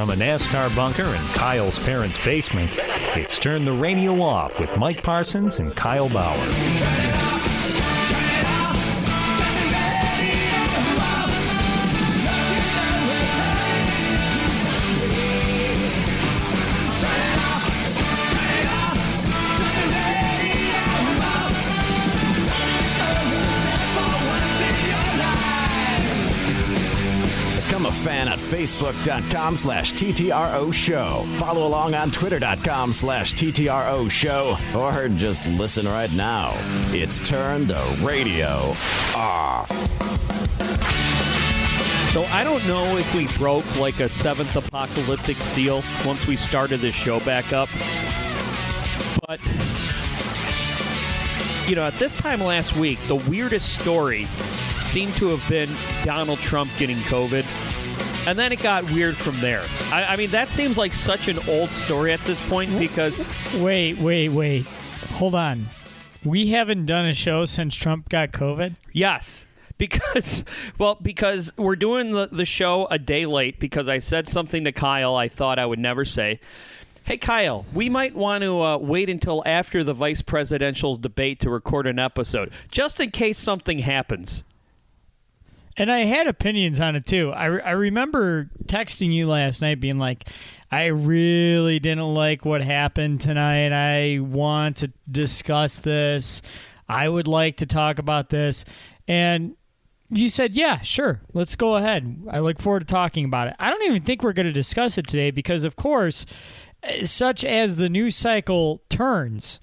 From a NASCAR bunker in Kyle's parents' basement, it's Turn the Radio Off with Mike Parsons and Kyle Bauer. facebook.com slash TTRO show. Follow along on twitter.com slash TTRO show or just listen right now. It's Turn the Radio Off. So I don't know if we broke like a seventh apocalyptic seal once we started this show back up. But you know, at this time last week, the weirdest story seemed to have been Donald Trump getting COVID. And then it got weird from there. I, I mean, that seems like such an old story at this point because Wait, wait, wait. Hold on. We haven't done a show since Trump got COVID. Yes. Because, well, because we're doing the, the show a day late because I said something to Kyle I thought I would never say. Hey, Kyle, we might want to uh, wait until after the vice presidential debate to record an episode, just in case something happens. And I had opinions on it too. I, re- I remember texting you last night being like, I really didn't like what happened tonight. I want to discuss this. I would like to talk about this. And you said, yeah, sure, let's go ahead. I look forward to talking about it. I don't even think we're going to discuss it today because, of course, eh, such as the news cycle turns,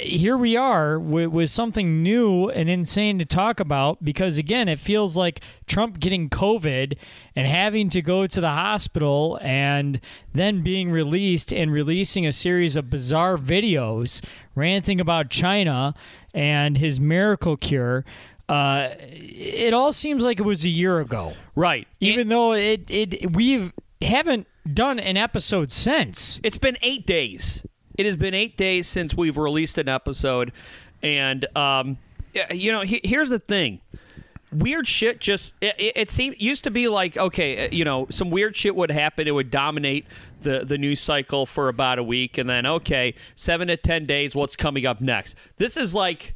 here we are with, with something new and insane to talk about because again it feels like trump getting covid and having to go to the hospital and then being released and releasing a series of bizarre videos ranting about china and his miracle cure uh, it all seems like it was a year ago Right. even though it, it we haven't done an episode since It's been eight days. It has been eight days since we've released an episode, and um, you know, he, here's the thing: weird shit just it, it, it seemed used to be like okay, uh, you know, some weird shit would happen. It would dominate the the news cycle for about a week, and then okay, seven to ten days. What's coming up next? This is like.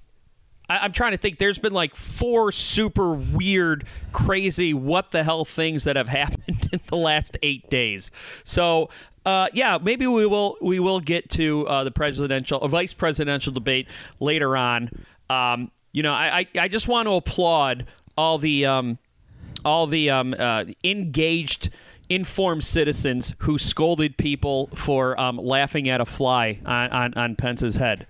I'm trying to think. There's been like four super weird, crazy, what the hell things that have happened in the last eight days. So, uh, yeah, maybe we will we will get to uh, the presidential or vice presidential debate later on. Um, you know, I, I I just want to applaud all the um, all the um, uh, engaged. Informed citizens who scolded people for um, laughing at a fly on, on, on Pence's head.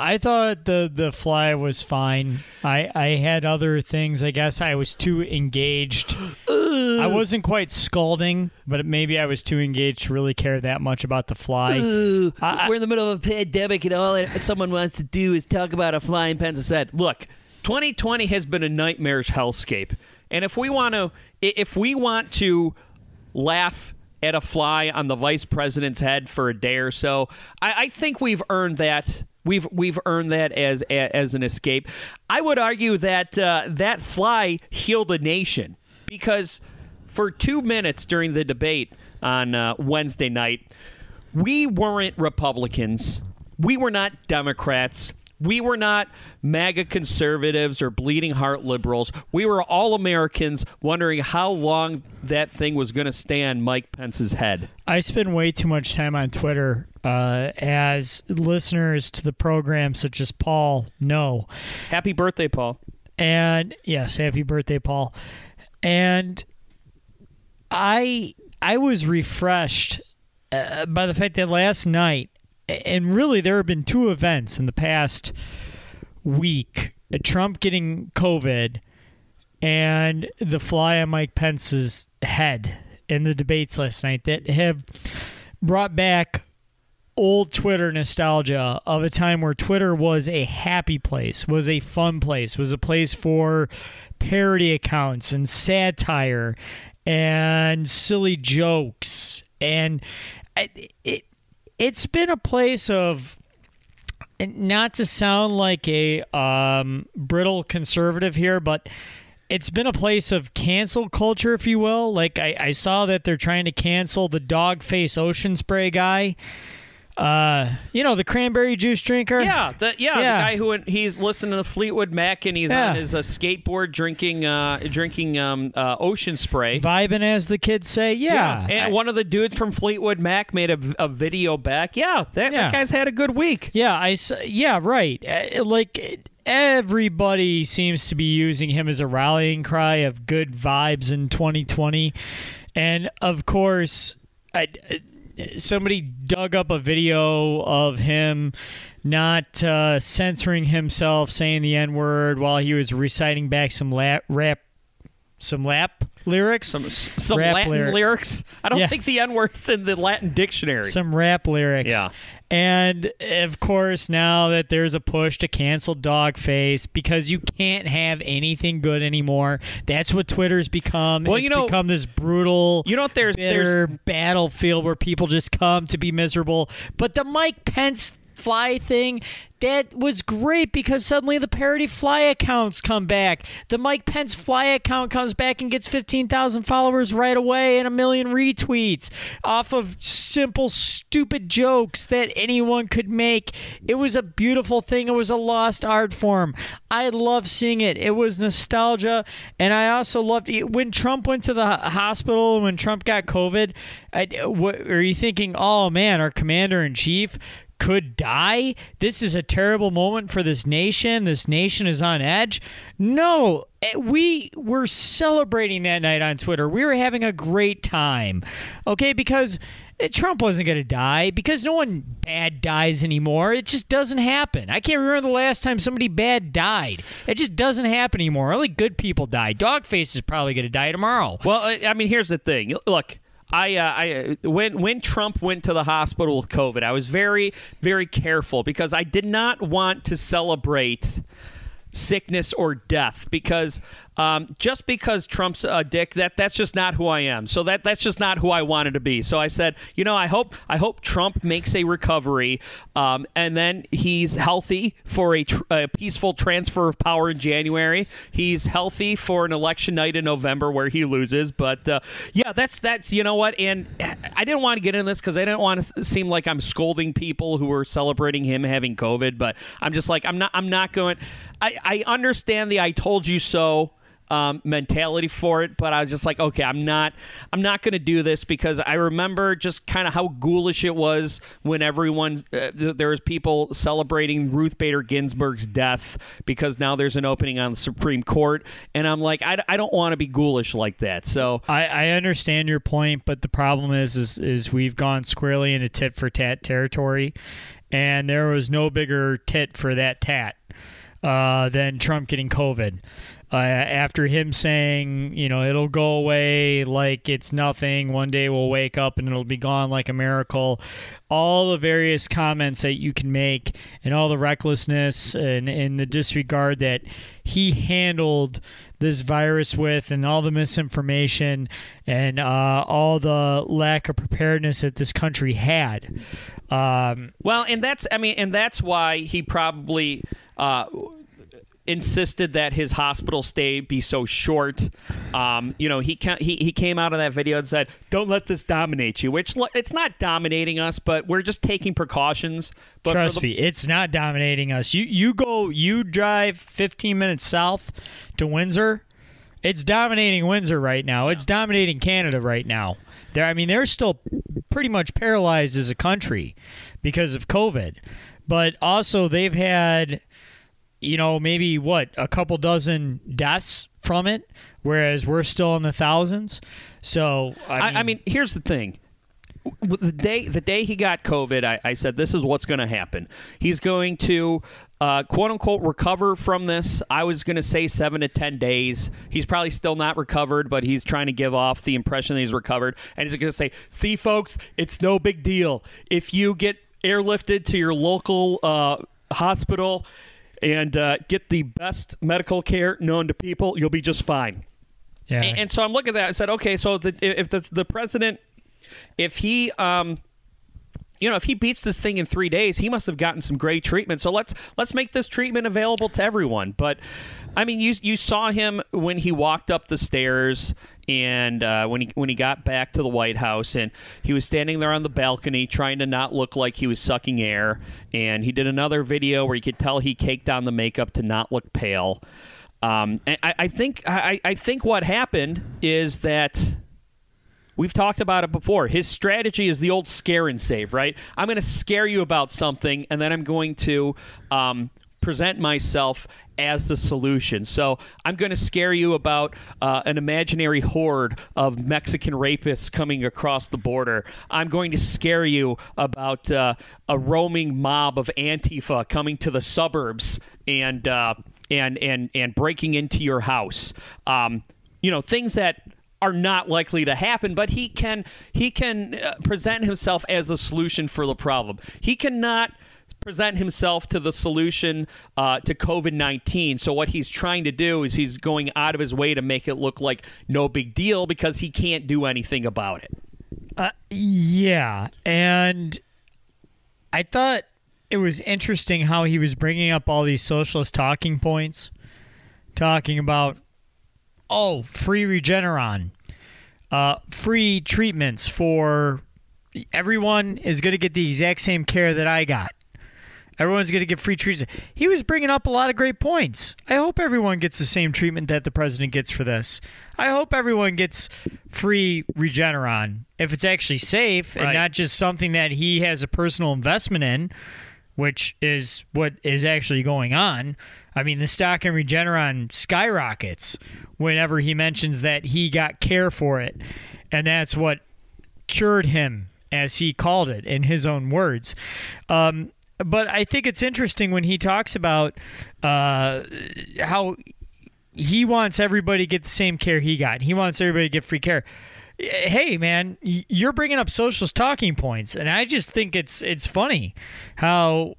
I thought the the fly was fine. I I had other things. I guess I was too engaged. I wasn't quite scalding, but maybe I was too engaged to really care that much about the fly. I- We're in the middle of a pandemic, and all that someone wants to do is talk about a flying pencil set. Look, 2020 has been a nightmarish hellscape, and if we want to, if we want to laugh at a fly on the vice president's head for a day or so, I, I think we've earned that. We've we've earned that as as an escape. I would argue that uh, that fly healed a nation because for two minutes during the debate on uh, Wednesday night, we weren't Republicans. We were not Democrats. We were not MAGA conservatives or bleeding heart liberals. We were all Americans wondering how long that thing was going to stay on Mike Pence's head. I spend way too much time on Twitter, uh, as listeners to the program, such as Paul, know. Happy birthday, Paul. And yes, happy birthday, Paul. And I I was refreshed uh, by the fact that last night, and really there have been two events in the past week: Trump getting COVID, and the fly on Mike Pence's head in the debates last night that have brought back old Twitter nostalgia of a time where Twitter was a happy place, was a fun place, was a place for parody accounts and satire and silly jokes. And it, it it's been a place of not to sound like a um, brittle conservative here, but it's been a place of cancel culture, if you will. Like I, I saw that they're trying to cancel the dog face ocean spray guy. Uh, you know the cranberry juice drinker. Yeah, the, yeah, the guy who he's listening to Fleetwood Mac and he's Yeah. on his uh, skateboard drinking uh, drinking um, uh, ocean spray. vibing, as the kids say. Yeah, and I- one of the dudes from Fleetwood Mac made a, a video back. Yeah, that, Yeah. that guy's had a good week. Yeah, I yeah, right. Uh, Like everybody seems to be using him as a rallying cry of good vibes in 2020, and of course, I, I- somebody dug up a video of him not uh, censoring himself, saying the n word while he was reciting back some lap, rap, some lap lyrics. Some some Rap Latin lyric. lyrics. I don't Yeah. think the N word's in the Latin dictionary. some rap lyrics. Yeah. And of course, now that there's a push to cancel Dogface because you can't have anything good anymore. That's what Twitter's become. Well, it's you know- become this brutal, You know what? There's bitter there's battlefield where people just come to be miserable. But the Mike Pence fly thing that was great because suddenly the parody fly accounts come back. The mike pence fly account comes back and gets 15000 followers right away and a million retweets off of simple stupid jokes that anyone could make. It was a beautiful thing. It was a lost art form. I love seeing it. It was nostalgia and i also loved it. when trump went to the hospital when trump got covid I, what, are you thinking oh man our commander-in-chief could die. This is a terrible moment for this nation. This nation is on edge. No, eh, we were celebrating that night on Twitter. We were having a great time. Okay, because eh, Trump wasn't going to die because no one bad dies anymore. It just doesn't happen. I can't remember the last time somebody bad died. It just doesn't happen anymore. Only good people die. Dogface is probably going to die tomorrow. Well, I I mean, here's the thing. Look, I, uh, I when when Trump went to the hospital with COVID, I was very very careful because I did not want to celebrate sickness or death because um, just because Trump's a dick that that's just not who I am. So that that's just not who I wanted to be. So I said, you know, I hope I hope Trump makes a recovery um, and then he's healthy for a, tr- a peaceful transfer of power in January. He's healthy for an election night in November where he loses. But uh, yeah, that's that's you know what. And I didn't want to get in this because I didn't want to seem like I'm scolding people who are celebrating him having COVID. But I'm just like I'm not I'm not going. I I understand the I told you so um, mentality for it, but I was just like, okay, I'm not, I'm not going to do this because I remember just kind of how ghoulish it was when everyone uh, th- there was people celebrating Ruth Bader Ginsburg's death because now there's an opening on the Supreme Court, and I'm like, I, I don't want to be ghoulish like that. So I, I understand your point, but the problem is, is is we've gone squarely into tit for tat territory, and there was no bigger tit for that tat uh, than Trump getting COVID. Uh, after him saying, you know, it'll go away like it's nothing. One day we'll wake up and it'll be gone like a miracle. All the various comments that you can make and all the recklessness and, and the disregard that he handled this virus with and all the misinformation and uh, all the lack of preparedness that this country had. Um, Well, and that's I mean, and that's why he probably uh, insisted that his hospital stay be so short. Um, you know, he, ca- he he came out of that video and said, "Don't let this dominate you," which it's not dominating us, but we're just taking precautions. But Trust the- me, it's not dominating us. You you go, you drive 15 minutes south to Windsor. It's dominating Windsor right now. It's dominating Canada right now. There, I mean, they're still pretty much paralyzed as a country because of COVID, but also they've had, you know, maybe what a couple dozen deaths from it, whereas we're still in the thousands. So I mean, I, I mean, here's the thing. The day the day he got COVID, I, I said this is what's going to happen. He's going to uh, quote unquote recover from this. I was going to say seven to ten days. He's probably still not recovered, but he's trying to give off the impression that he's recovered, and he's going to say, "See, folks, it's no big deal. If you get airlifted to your local uh, hospital and uh, get the best medical care known to people, you'll be just fine." yeah. And, and so I'm looking at that. I said, okay, so the, if the, the president, if he um, you know, if he beats this thing in three days, he must have gotten some great treatment. So let's let's make this treatment available to everyone. But I mean, you you saw him when he walked up the stairs and uh, when he when he got back to the White House, and he was standing there on the balcony trying to not look like he was sucking air. And he did another video where you could tell he caked on the makeup to not look pale. Um, I, I think I, I think what happened is that We've talked about it before. His strategy is the old scare and save, right? I'm going to scare you about something, and then I'm going to um, present myself as the solution. So I'm going to scare you about uh, an imaginary horde of Mexican rapists coming across the border. I'm going to scare you about uh, a roaming mob of Antifa coming to the suburbs and uh, and and and breaking into your house. Um, you know things that are not likely to happen, but he can he can uh, present himself as a solution for the problem. He cannot present himself to the solution uh, to COVID 19. So, what he's trying to do is he's going out of his way to make it look like no big deal because he can't do anything about it. Uh, yeah. And I thought it was interesting how he was bringing up all these socialist talking points, talking about, oh, free Regeneron, uh, free treatments for everyone is going to get the exact same care that I got. Everyone's going to get free treatment. He was bringing up a lot of great points. I hope everyone gets the same treatment that the president gets for this. I hope everyone gets free Regeneron if it's actually safe and not just something that he has a personal investment in, which is what is actually going on. I mean, the stock in Regeneron skyrockets whenever he mentions that he got care for it, and that's what cured him, as he called it in his own words. Um, but I think it's interesting when he talks about uh, how he wants everybody to get the same care he got. He wants everybody to get free care. Hey, man, you're bringing up socialist talking points, and I just think it's it's funny how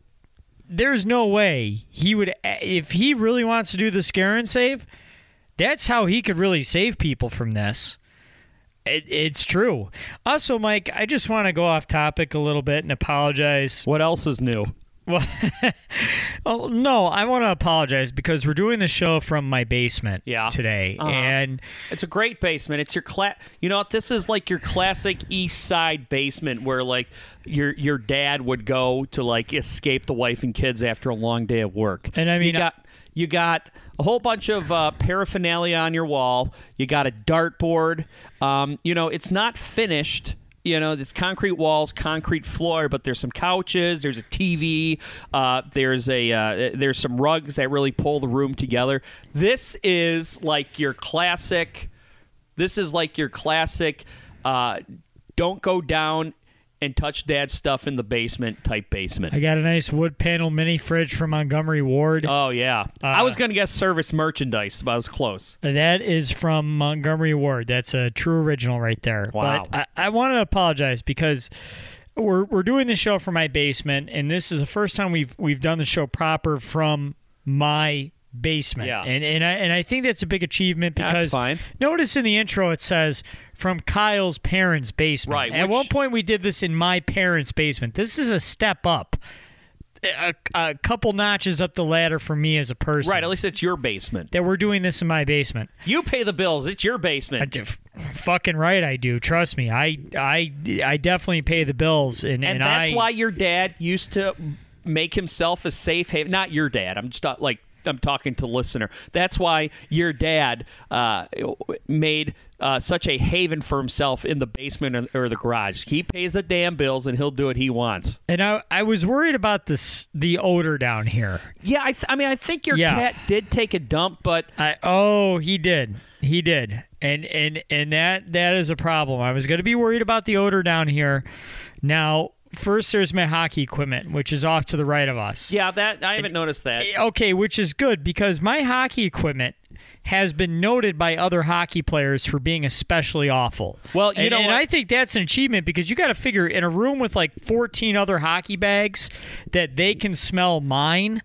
there's no way he would if he really wants to do the scare and save. That's how he could really save people from this. It, it's true. Also, Mike, I just want to go off topic a little bit and apologize. What else is new? Well, oh, no, I want to apologize because we're doing the show from my basement Yeah. today, Uh-huh. and It's a great basement. It's your cla- You know what? This is like your classic East Side basement where like your your dad would go to like escape the wife and kids after a long day of work. And I mean, you got you got a whole bunch of uh, paraphernalia on your wall. You got a dartboard. Um, you know, it's not finished. You know, it's concrete walls, concrete floor, but there's some couches. There's a TV. Uh, there's a uh, there's some rugs that really pull the room together. This is like your classic. This is like your classic. Uh, don't go down and touch dad's stuff in the basement type basement. I got a nice wood panel mini fridge from Montgomery Ward. Oh yeah, uh, I was gonna guess service merchandise, but I was close. That is from Montgomery Ward. That's a true original right there. Wow. But I, I want to apologize because we're we're doing the show from my basement, and this is the first time we've we've done the show proper from my basement. Yeah. And and I and I think that's a big achievement That's because fine. notice in the intro it says from Kyle's parents' basement. Right, At which- one point we did this in my parents' basement. This is a step up. A, a couple notches up the ladder for me as a person. Right, at least it's your basement. that we're doing this in my basement. You pay the bills. It's your I basement. do- fucking right, I do. Trust me, I I I definitely pay the bills, and and and that's I, why your dad used to make himself a safe haven. Not your dad. I'm just not, like I'm talking to listener. That's why your dad uh, made uh, such a haven for himself in the basement or, or the garage. He pays the damn bills and he'll do what he wants. and I I was worried about this the odor down here. Yeah, I, th- I mean, I think your Yeah. cat did take a dump, but I oh he did he did, and and and that that is a problem. I was going to be worried about the odor down here. Now. First, there's my hockey equipment, which is off to the right of us. yeah, that I haven't noticed that. Okay, which is good because my hockey equipment has been noted by other hockey players for being especially awful. Well, you and, know and? I think that's an achievement because you got to figure in a room with like 14 other hockey bags that they can smell mine.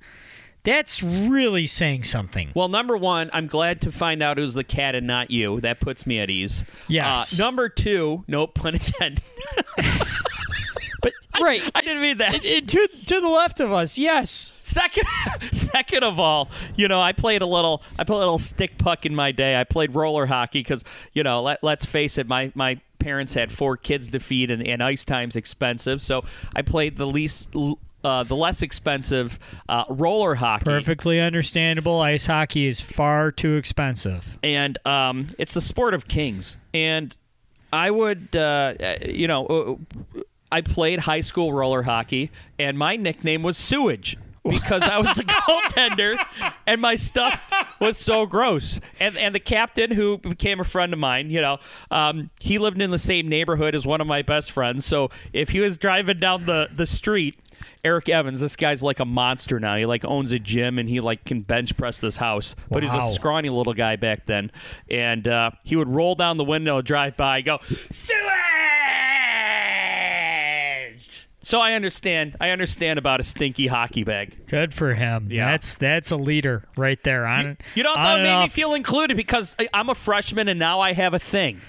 That's really saying something. Well, number one, I'm glad to find out it was the cat and not you. That puts me at ease. Yes. Uh, number two, nope, pun intended. But right. I didn't mean that. And to to the left of us, yes. Second, second of all, you know, I played a little. I played a little stick puck in my day. I played roller hockey because, you know, let, let's face it, my my parents had four kids to feed, and, and ice time's expensive. So I played the least. Uh, the less expensive uh, roller hockey. Perfectly understandable. Ice hockey is far too expensive. and um, it's the sport of kings. And I would, uh, you know, uh, I played high school roller hockey, and my nickname was Sewage because I was a goaltender, and my stuff was so gross. And and the captain, who became a friend of mine, you know, um, he lived in the same neighborhood as one of my best friends. So if he was driving down the the street. Eric Evans, this guy's like a monster now. He like owns a gym and he like can bench press this house. But he's a scrawny little guy back then, and uh, he would roll down the window, drive by, go sewage. So I understand. I understand about a stinky hockey bag. Good for him. Yeah. That's that's a leader right there. On You know that made me feel included because I- I'm a freshman and now I have a thing.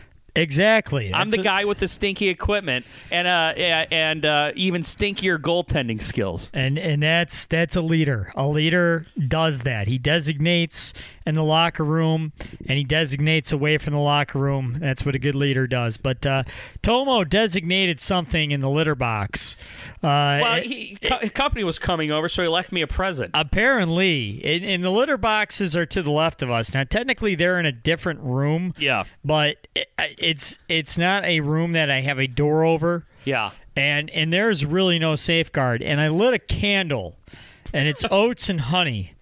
Exactly. I'm the a- guy with the stinky equipment and uh and uh, even stinkier goaltending skills. and and that's that's a leader. A leader does that. He designates in the locker room, and he designates away from the locker room. That's what a good leader does. But uh, Tomo designated something in the litter box. Uh, Well, it- he, co- company was coming over, so he left me a present. apparently, and, and the litter boxes are to the left of us. Now, technically, they're in a different room. Yeah. but it, it's it's not a room that I have a door over. Yeah. and and there's really no safeguard. And I lit a candle, and it's oats and honey,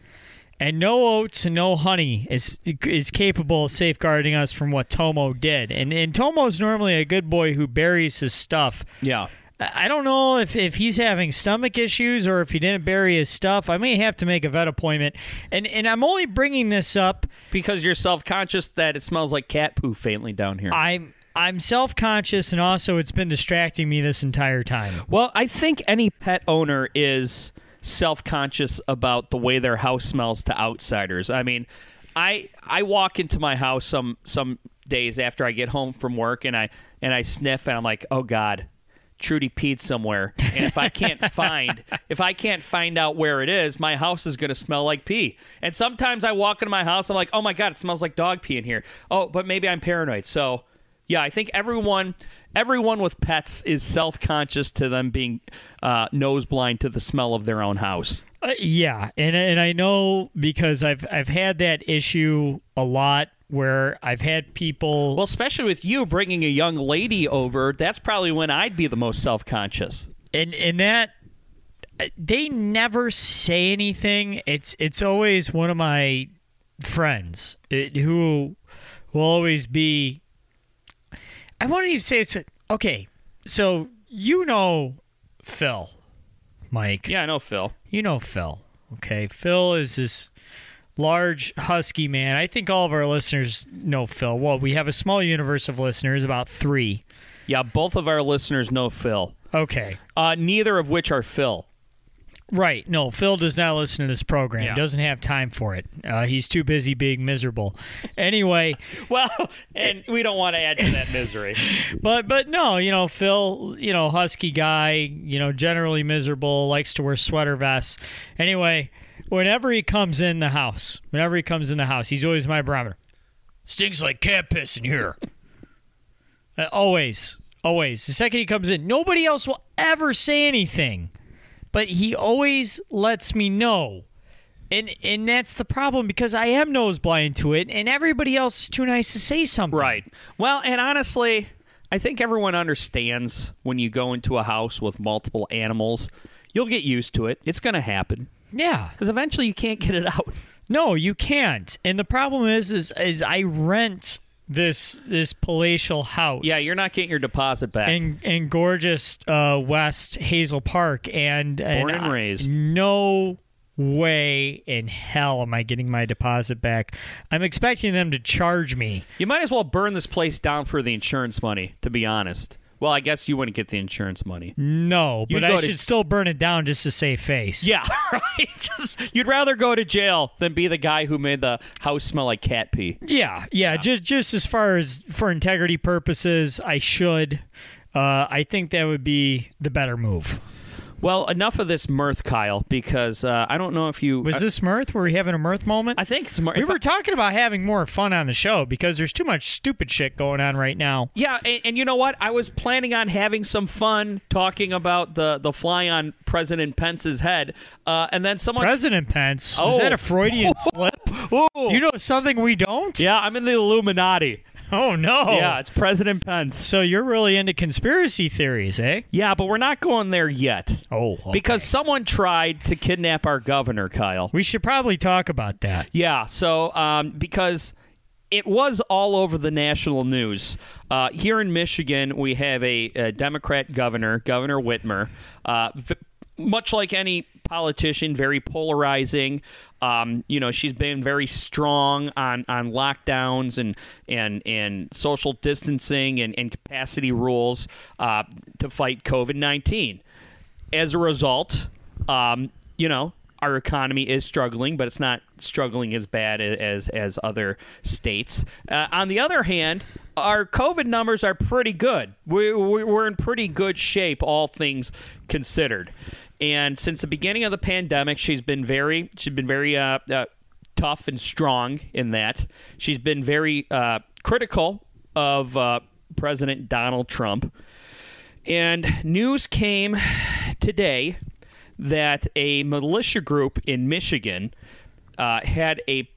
and no oats and no honey is is capable of safeguarding us from what Tomo did. And and Tomo's normally a good boy who buries his stuff. Yeah. I don't know if, if he's having stomach issues or if he didn't bury his stuff. I may have to make a vet appointment. And and I'm only bringing this up. Because you're self conscious that it smells like cat poo faintly down here. I'm I'm self conscious and also it's been distracting me this entire time. Well, I think any pet owner is self-conscious about the way their house smells to outsiders. I mean, I I walk into my house some some days after I get home from work and I and I sniff and I'm like, "Oh god, Trudy peed somewhere." And if I can't find if I can't find out where it is, my house is going to smell like pee. And sometimes I walk into my house, I'm like, "Oh my god, it smells like dog pee in here." Oh, but maybe I'm paranoid. So, yeah, I think everyone everyone with pets is self-conscious to them being uh, nose blind to the smell of their own house. Uh, yeah, and and I know because I've I've had that issue a lot where I've had people. Well, especially with you bringing a young lady over, that's probably when I'd be the most self-conscious. and and that uh, they never say anything. It's it's always one of my friends it, who will always be. I won't even say it's okay. So you know Phil, Mike. Yeah, I know, Phil. You know Phil. Okay, Phil is this large husky man. I think all of our listeners know Phil. Well, we have a small universe of listeners, about three. Yeah, both of our listeners know Phil. Okay. Uh, neither of which are Phil. Right. No, Phil does not listen to this program. Yeah. Doesn't have time for it. Uh, he's too busy being miserable. Anyway, Well, and we don't want to add to that misery. but but no, you know Phil, you know husky guy, you know generally miserable, likes to wear sweater vests. Anyway, whenever he comes in the house, whenever he comes in the house, he's always my barometer. Stinks like cat piss in here. Uh, always, always. The second he comes in, nobody else will ever say anything, but he always lets me know. And and that's the problem because I am nose blind to it, and everybody else is too nice to say something. Right. Well, and honestly, I think everyone understands when you go into a house with multiple animals, you'll get used to it. It's going to happen Yeah. because eventually you can't get it out. No, you can't. And the problem is, is, is I rent this this palatial house. Yeah, you're not getting your deposit back. in in gorgeous uh, West Hazel Park, and Born and I- raised. No way in hell am I getting my deposit back. I'm expecting them to charge me. you might as well burn this place down for the insurance money, to be honest. Well, I guess you wouldn't get the insurance money. No, You but I to- should still burn it down just to save face. Yeah, right. Just you'd rather go to jail than be the guy who made the house smell like cat pee. Yeah, yeah, Just just as far as for integrity purposes, I should. uh, I think that would be the better move. Well, enough of this mirth, Kyle, because uh, I don't know if you Was I, this mirth? Were we having a mirth moment? I think it's mir- we were I- talking about having more fun on the show because there's too much stupid shit going on right now. Yeah, and, and you know what? I was planning on having some fun talking about the the fly on President Pence's head, uh, and then someone. President Pence. Oh. Was that a Freudian slip? Ooh. Do you know something we don't? yeah, I'm in the Illuminati. Oh no. Yeah, it's President Pence. So you're really into conspiracy theories, eh? Yeah, but we're not going there yet. Oh, Because someone tried to kidnap our governor, Kyle. we should probably talk about that. Yeah, so um, because it was all over the national news. Uh, here in Michigan, we have a, a Democrat governor, Governor Whitmer. Uh, v- much like any politician, very polarizing. Um, you know, she's been very strong on, on lockdowns and and and social distancing and, and capacity rules uh, to fight COVID nineteen. As a result, um, you know, our economy is struggling, but it's not struggling as bad as as other states. Uh, on the other hand, our COVID numbers are pretty good. We, we- we're in pretty good shape, all things considered. And since the beginning of the pandemic, she's been very she's been very uh, uh, tough and strong in that. She's been very uh, critical of uh, President Donald Trump. And news came today that a militia group in Michigan uh, had a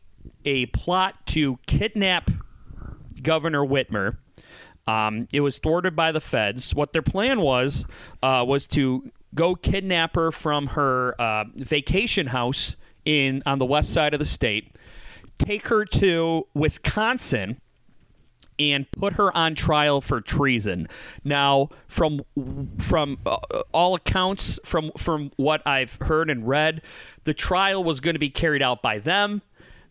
a plot to kidnap Governor Whitmer. Um, it was thwarted by the feds. What their plan was uh, was to go kidnap her from her uh, vacation house in on the west side of the state, take her to Wisconsin, and put her on trial for treason. Now, from from uh, all accounts, from from what I've heard and read, the trial was going to be carried out by them.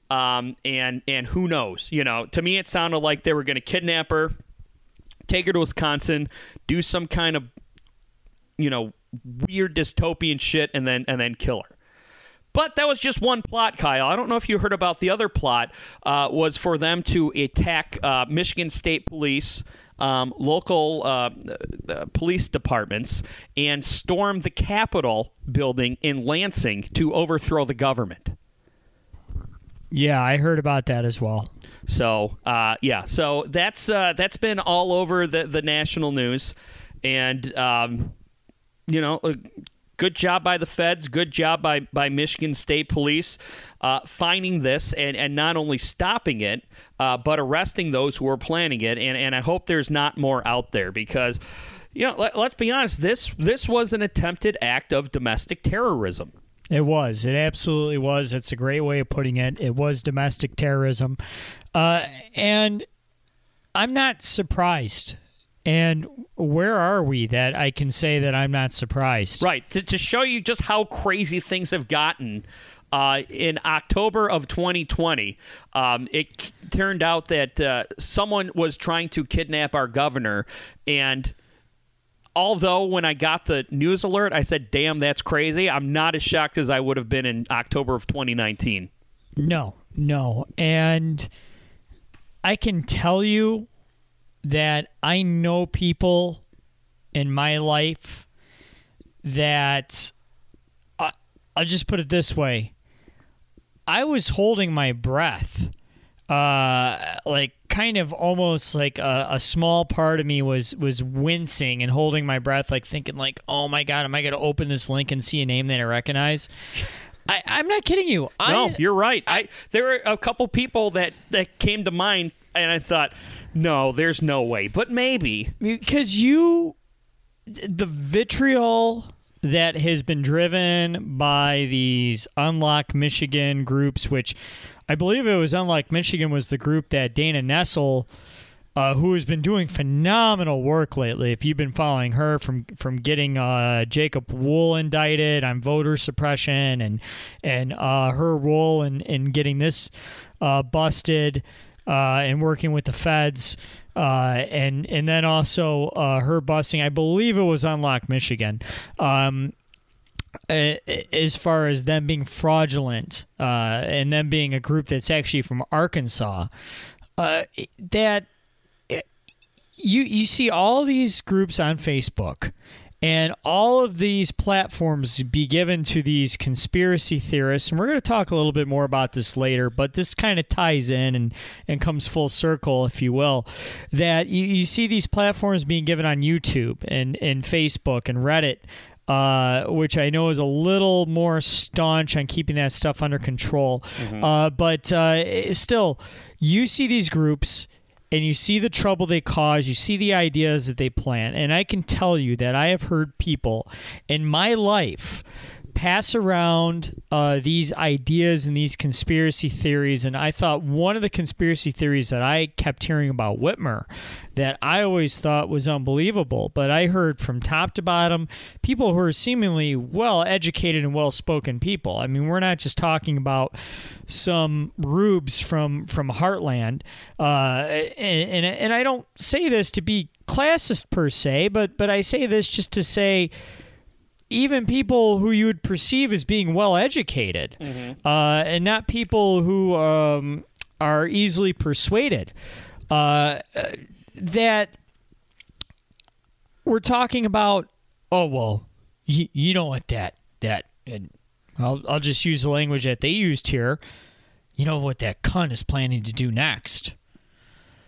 Um, and and who knows? You know, to me, it sounded like they were going to kidnap her, take her to Wisconsin, do some kind of you know weird dystopian shit, and then and then kill her. But that was just one plot, Kyle. I don't know if you heard about the other plot. Uh, was for them to attack uh, Michigan State Police, um, local uh, uh, police departments, and storm the Capitol building in Lansing to overthrow the government. Yeah, I heard about that as well. So uh, yeah, so that's uh, that's been all over the the national news, and um, you know, uh, good job by the feds, good job by by Michigan State Police uh, finding this and and not only stopping it, uh, but arresting those who were planning it, and and I hope there's not more out there because. You know, let, let's be honest. This this was an attempted act of domestic terrorism. It was. It absolutely was. It's a great way of putting it. It was domestic terrorism. Uh, and I'm not surprised. And where are we that I can say that I'm not surprised? Right. To, to show you just how crazy things have gotten. Uh, in October of 2020, um, it c- turned out that uh, someone was trying to kidnap our governor. And although when I got the news alert, I said, damn, that's crazy, I'm not as shocked as I would have been in October of 2019. No, no. And I can tell you that I know people in my life that I, I'll just put it this way. I was holding my breath. Uh, like kind of almost like a, a small part of me was was wincing and holding my breath, like thinking like, "Oh my god, am I going to open this link and see a name that I recognize?" I, I'm not kidding you. I, No, you're right. I there were a couple people that that came to mind, and I thought, no, there's no way, but maybe. because you the vitriol that has been driven by these unlock michigan groups which i believe it was unlock michigan was the group that dana nessel uh, who has been doing phenomenal work lately if you've been following her from from getting uh, Jacob Wohl indicted on voter suppression and and uh, her role in, in getting this uh, busted uh, and working with the feds, uh, and and then also uh, her busting. I believe it was Unlock Michigan. Um, as far as them being fraudulent uh, and them being a group that's actually from Arkansas, uh, that you you see all these groups on Facebook and all of these platforms be given to these conspiracy theorists and we're going to talk a little bit more about this later but this kind of ties in and, and comes full circle if you will that you, you see these platforms being given on youtube and, and facebook and reddit uh, which I know is a little more staunch on keeping that stuff under control. Uh, but uh, still, you see these groups and you see the trouble they cause, you see the ideas that they plant. And I can tell you that I have heard people in my life pass around uh, these ideas and these conspiracy theories. And I thought one of the conspiracy theories that I kept hearing about Whitmer that I always thought was unbelievable, but I heard from top to bottom people who are seemingly well educated and well spoken people. I mean, we're not just talking about some rubes from from Heartland, uh, and, and and I don't say this to be classist per se, but but I say this just to say even people who you would perceive as being well educated, uh, and not people who um, are easily persuaded, uh, that we're talking about. Oh well, you, you know what that that and I'll I'll just use the language that they used here. You know what that cunt is planning to do next?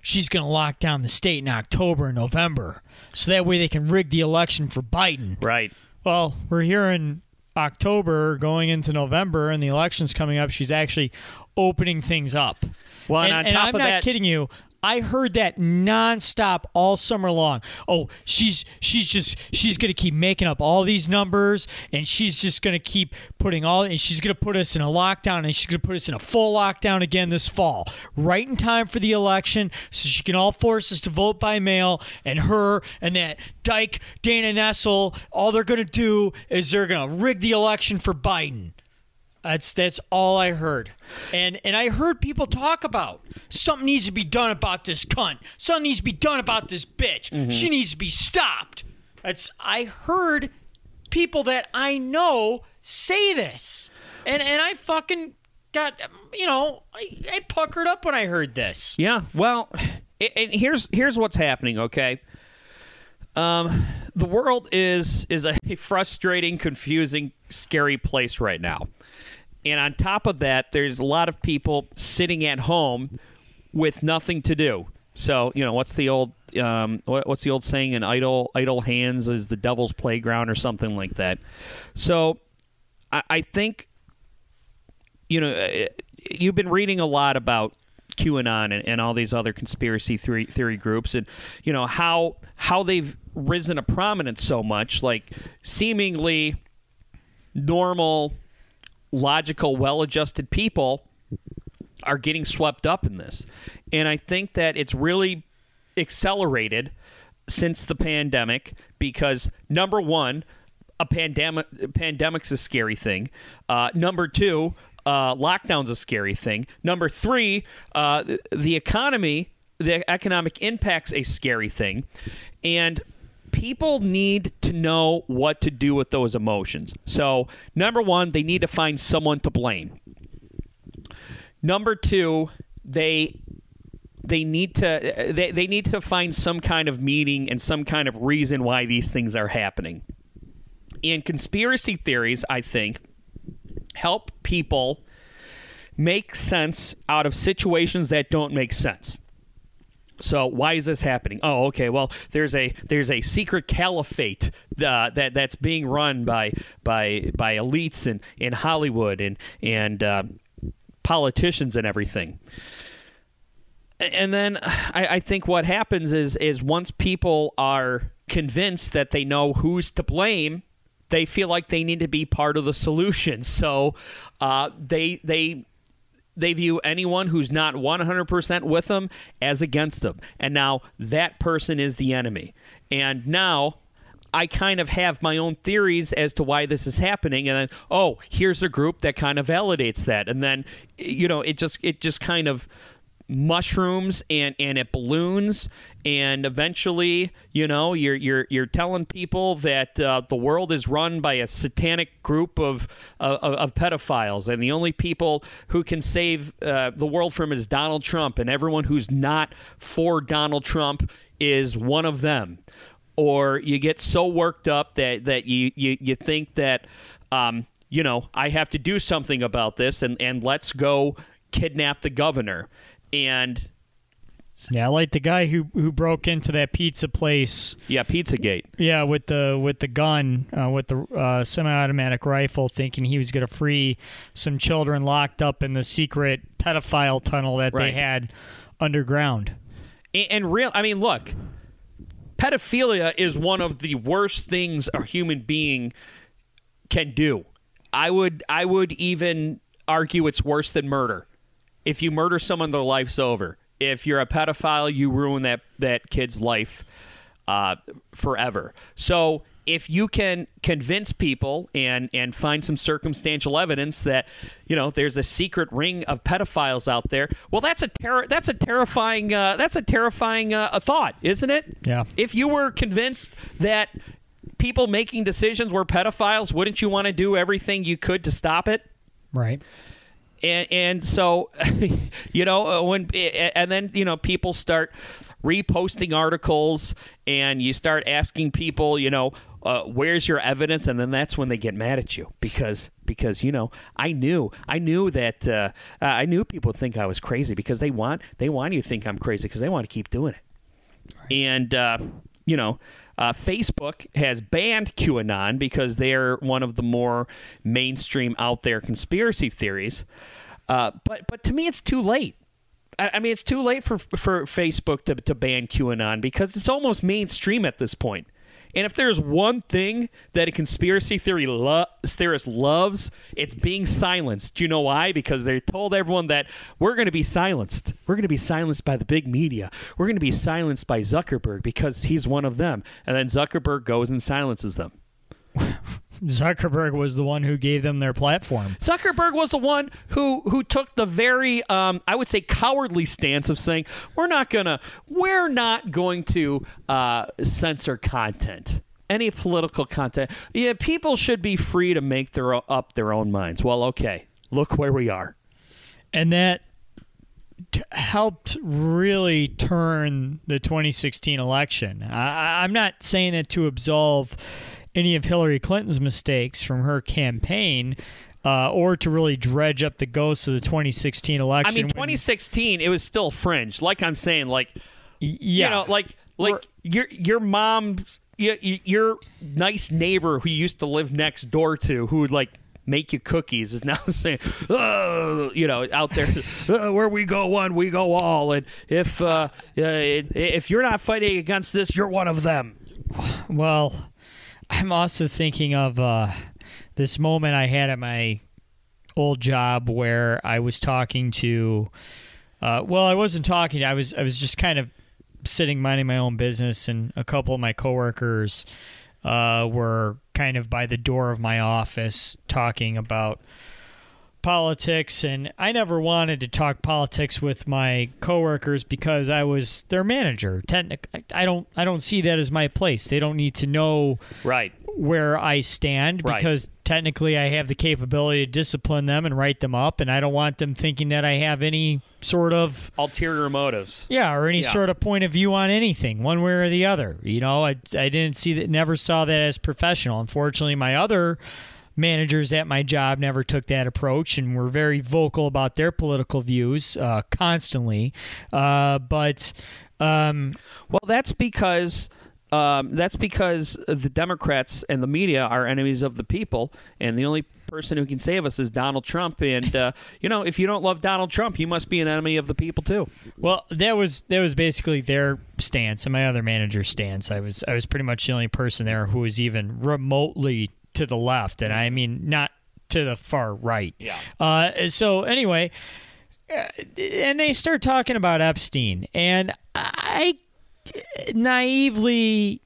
She's going to lock down the state in October and November, so that way they can rig the election for Biden. Right. Well, we're here in October, going into November, and the election's coming up. She's actually opening things up. Well, and, and, on and top I'm of not that, kidding you. I heard that nonstop all summer long. Oh, she's she's just she's gonna keep making up all these numbers, and she's just gonna keep putting all, and she's gonna put us in a lockdown, and she's gonna put us in a full lockdown again this fall, right in time for the election, so she can all force us to vote by mail. And her and that dyke Dana Nessel, all they're gonna do is they're gonna rig the election for Biden. That's that's all I heard, and and I heard people talk about something needs to be done about this cunt. Something needs to be done about this bitch. She needs to be stopped. That's I heard people that I know say this, and and I fucking got you know I, I puckered up when I heard this. Yeah. Well, and here's here's what's happening. Okay. Um, the world is is a frustrating, confusing, scary place right now, and on top of that, there's a lot of people sitting at home with nothing to do. So you know what's the old um, what, what's the old saying? An idle idle hands is the devil's playground, or something like that. So I, I think you know, uh, you've been reading a lot about QAnon and, and all these other conspiracy theory, theory groups, and you know how how they've risen to prominence so much. Like seemingly normal, logical, well-adjusted people are getting swept up in this, and I think that it's really accelerated since the pandemic because number one a pandemic pandemic's a scary thing. Uh, number two, uh, lockdown's a scary thing. Number three, uh, the economy, the economic impact's a scary thing, and people need to know what to do with those emotions. So, number one, they need to find someone to blame. Number two, they they need to they, they need to find some kind of meaning and some kind of reason why these things are happening and conspiracy theories, I think, help people make sense out of situations that don't make sense. So why is this happening? Oh, okay. Well, there's a there's a secret caliphate uh, that that's being run by by by elites in, in Hollywood and and uh, politicians and everything. And then I, I think what happens is is once people are convinced that they know who's to blame, they feel like they need to be part of the solution. So uh, they they they view anyone who's not 100% with them as against them. And now that person is the enemy. And now I kind of have my own theories as to why this is happening and then oh, here's a group that kind of validates that. And then you know, it just it just kind of mushrooms and and it balloons. And eventually you know you're you're you're telling people that uh, the world is run by a satanic group of of, of pedophiles. And the only people who can save uh, the world from is Donald Trump. And everyone who's not for Donald Trump is one of them. Or you get so worked up that that you you, you think that um, you know I have to do something about this and and let's go kidnap the governor and Yeah, like the guy who who broke into that pizza place. yeah Pizzagate Yeah, with the with the gun, uh, with the uh, semi-automatic rifle, thinking he was going to free some children locked up in the secret pedophile tunnel that Right. they had underground. and, and real I mean look pedophilia is one of the worst things a human being can do I would I would even argue it's worse than murder if you murder someone their life's over if you're a pedophile you ruin that that kid's life uh, forever so if you can convince people and and find some circumstantial evidence that you know there's a secret ring of pedophiles out there well that's a terror that's a terrifying uh, that's a terrifying uh, a thought isn't it Yeah. if you were convinced that people making decisions were pedophiles wouldn't you want to do everything you could to stop it Right. And and so you know uh, when and then you know people start reposting articles and you start asking people you know uh, where's your evidence? And then that's when they get mad at you because because you know I knew I knew that uh, I knew people think I was crazy because they want they want you to think I'm crazy because they want to keep doing it. And uh, you know uh, Facebook has banned QAnon because they're one of the more mainstream out there conspiracy theories. Uh, but but to me, it's too late. I, I mean, it's too late for for Facebook to to ban QAnon because it's almost mainstream at this point. And if there's one thing that a conspiracy theory lo- theorist loves, it's being silenced. Do you know why? Because they told everyone that we're going to be silenced. We're going to be silenced by the big media. We're going to be silenced by Zuckerberg because he's one of them. And then Zuckerberg goes and silences them. Zuckerberg was the one who gave them their platform. Zuckerberg was the one who who took the very um, I would say cowardly stance of saying we're not gonna we're not going to uh, censor content any political content yeah people should be free to make their up their own minds well okay look where we are and that t- helped really turn the 2016 election. I- I'm not saying that to absolve any of Hillary Clinton's mistakes from her campaign. Uh, or to really dredge up the ghosts of the 2016 election. I mean when- 2016 it was still fringe like I'm saying like yeah, you know like like your your mom's your, your nice neighbor who you used to live next door to who would like make you cookies is now saying oh you know out there "Uh, where we go one we go all and if uh, uh, if you're not fighting against this you're one of them Well, I'm also thinking of uh, this moment I had at my old job where I was talking to. Uh, well, I wasn't talking. I was. I was just kind of sitting minding my own business, and a couple of my coworkers uh, were kind of by the door of my office talking about politics and I never wanted to talk politics with my coworkers because I was their manager. Technic I don't I don't see that as my place. They don't need to know right where I stand Right. because technically I have the capability to discipline them and write them up and I don't want them thinking that I have any sort of ulterior motives yeah, or any Yeah. sort of point of view on anything, one way or the other. You know, I, I didn't see that, never saw that as professional. Unfortunately, my other managers at my job never took that approach and were very vocal about their political views uh, constantly. Uh, but um, Well, that's because um, that's because the Democrats and the media are enemies of the people, and the only person who can save us is Donald Trump. And uh, you know, if you don't love Donald Trump, you must be an enemy of the people too. Well, that was that was basically their stance and my other manager's stance. I was I was pretty much the only person there who was even remotely to the left, and I mean not to the far right. Yeah. Uh, so anyway, uh, and they start talking about Epstein, and I naively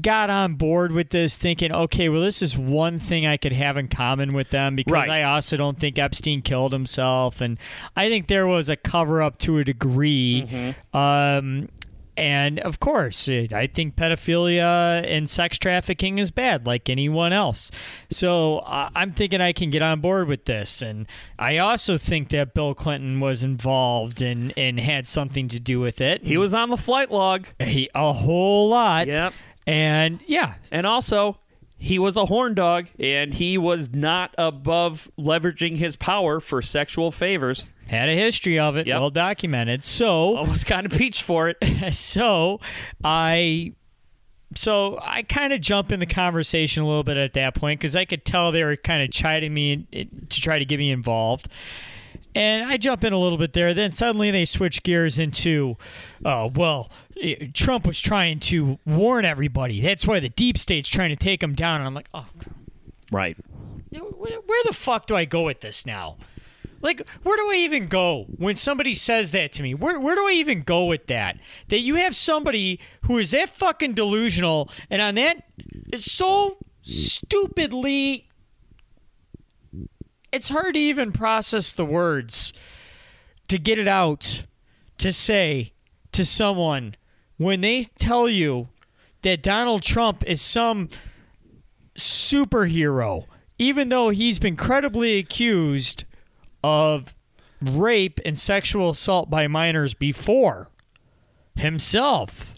got on board with this thinking, okay, well, this is one thing I could have in common with them because Right. I also don't think Epstein killed himself. And I think there was a cover up to a degree. Mm-hmm. Um, and of course, I think pedophilia and sex trafficking is bad, like anyone else. So uh, I'm thinking I can get on board with this. And I also think that Bill Clinton was involved and, and had something to do with it. He was on the flight log. He, a whole lot. Yep. And yeah, And also, he was a horn dog, and he was not above leveraging his power for sexual favors. Had a history of it, Yep. well documented. So, Almost got impeached for it. so I, so I kind of jump in the conversation a little bit at that point because I could tell they were kind of chiding me to try to get me involved. And I jump in a little bit there. Then suddenly they switch gears into, oh, well, eh, Trump was trying to warn everybody. That's why the deep state's trying to take him down. And I'm like, oh, Right. where the fuck do I go with this now? Like, where do I even go when somebody says that to me? Where, where do I even go with that? That you have somebody who is that fucking delusional and on that is so stupidly. It's hard to even process the words to get it out to say to someone when they tell you that Donald Trump is some superhero, even though he's been credibly accused of rape and sexual assault by minors before himself.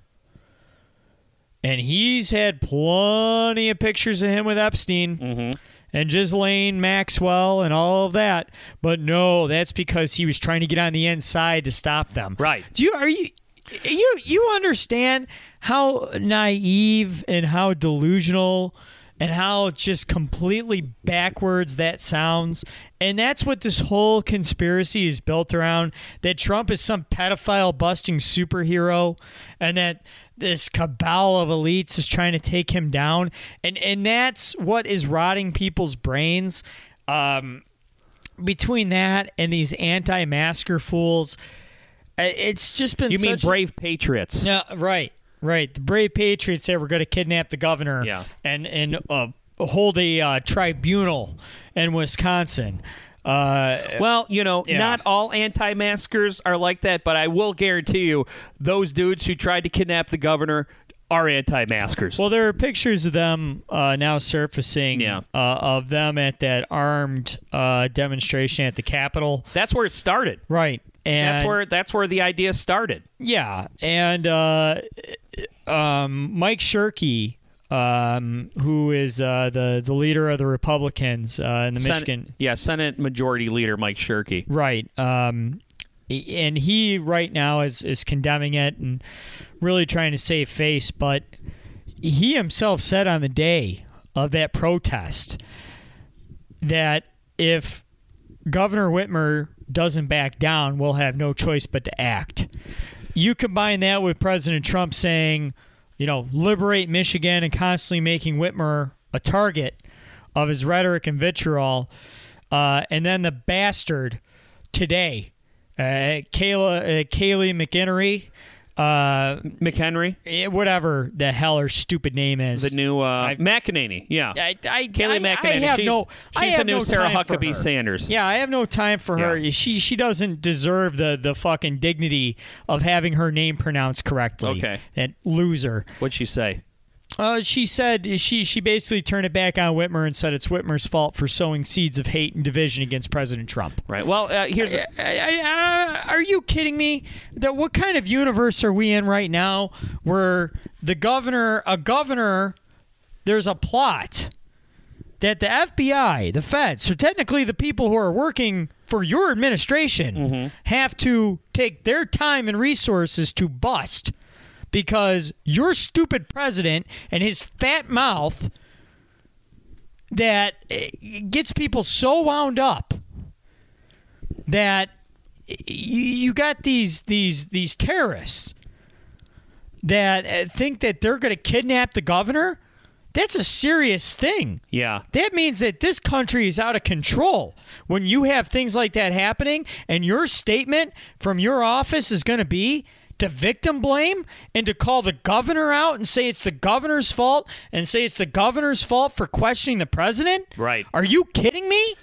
And he's had plenty of pictures of him with Epstein mm-hmm. and Ghislaine Maxwell and all of that. But no, that's because he was trying to get on the inside to stop them. Right. Do you are you you you understand how naive and how delusional and how just completely backwards that sounds. And that's what this whole conspiracy is built around that Trump is some pedophile busting superhero and that this cabal of elites is trying to take him down. And and that's what is rotting people's brains. Um between that and these anti-masker fools it's just been You mean brave patriots? yeah, right, right. The brave patriots say we're going to kidnap the governor Yeah. and and uh, hold a uh, tribunal in Wisconsin. Uh, Well, you know, Yeah. not all anti-maskers are like that, but I will guarantee you, those dudes who tried to kidnap the governor are anti-maskers. well, there are pictures of them uh, now surfacing Yeah. uh, of them at that armed uh, demonstration at the Capitol. that's where it started. Right. And That's where that's where the idea started. Yeah, and uh, um, Mike Shirkey, um, who is uh, the the leader of the Republicans uh, in the Senate- Michigan, yeah, Senate Majority Leader Mike Shirkey. right? Um, and he right now is is condemning it and really trying to save face, but he himself said on the day of that protest that if Governor Whitmer doesn't back down, we'll have no choice but to act. You combine that with President Trump saying, you know, liberate Michigan and constantly making Whitmer a target of his rhetoric and vitriol, uh, and then the bastard today, Kayla, uh, Kaylee McInnery, uh, McHenry, eh, whatever the hell her stupid name is. the new uh, I've- McEnany. Yeah. I, I, Kayleigh I, McEnany. I have she's, no. I she's have the new no Sarah time for Huckabee her. Sanders. Yeah, I have no time for her. Yeah. She she doesn't deserve the the fucking dignity of having her name pronounced correctly. Okay. that loser. What'd she say? Uh, she said she she basically turned it back on Whitmer and said it's Whitmer's fault for sowing seeds of hate and division against President Trump. Right. Well, uh, here's a, I- I- I- are you kidding me? That what kind of universe are we in right now where the governor, a governor, there's a plot that the FBI, the feds, so technically the people who are working for your administration have to take their time and resources to bust because your stupid president and his fat mouth that eh, gets people so wound up that you, you got these these these terrorists that uh, think that they're going to kidnap the governor. That's a serious thing. yeah. That means that this country is out of control. When you have things like that happening, and your statement from your office is going to be to victim blame and to call the governor out and say it's the governor's fault and say it's the governor's fault for questioning the president? Right. Are you kidding me?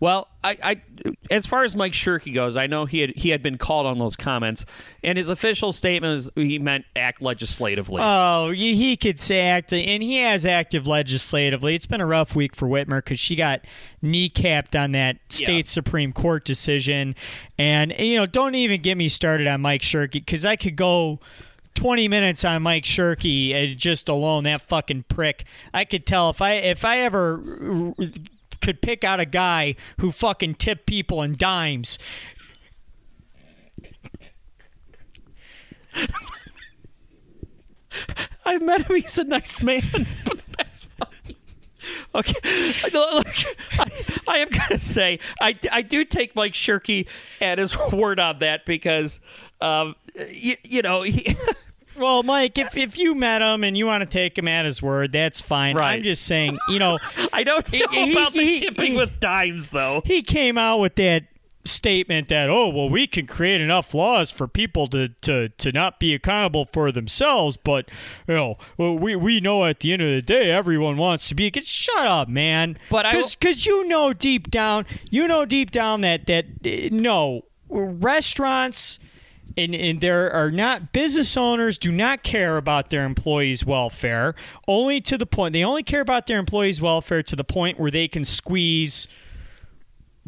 Well, I, I, as far as Mike Shirkey goes, I know he had he had been called on those comments, and his official statement was he meant act legislatively. Oh, he he could say act, and he has acted legislatively. It's been a rough week for Whitmer because she got kneecapped on that state Yeah. Supreme Court decision. And, you know, don't even get me started on Mike Shirkey because I could go 20 minutes on Mike Shirkey uh, just alone, that fucking prick. I could tell if I if I ever could pick out a guy who fucking tipped people in dimes. I met him; he's a nice man. That's funny. Okay, look, I, I am gonna say I, I do take Mike Shirkey at his word on that because, um, you, you know he. Well, Mike, if, if you met him and you want to take him at his word, that's fine. Right. I'm just saying, you know, I don't know He- about the tipping he- with dimes though. he came out with that statement that oh well we can create enough laws for people to to, to not be accountable for themselves but you know well, we we know at the end of the day everyone wants to be Get- shut up man But I will- because you know deep down you know deep down that that uh, no restaurants and, and there are not business owners do not care about their employees' welfare only to the point they only care about their employees' welfare to the point where they can squeeze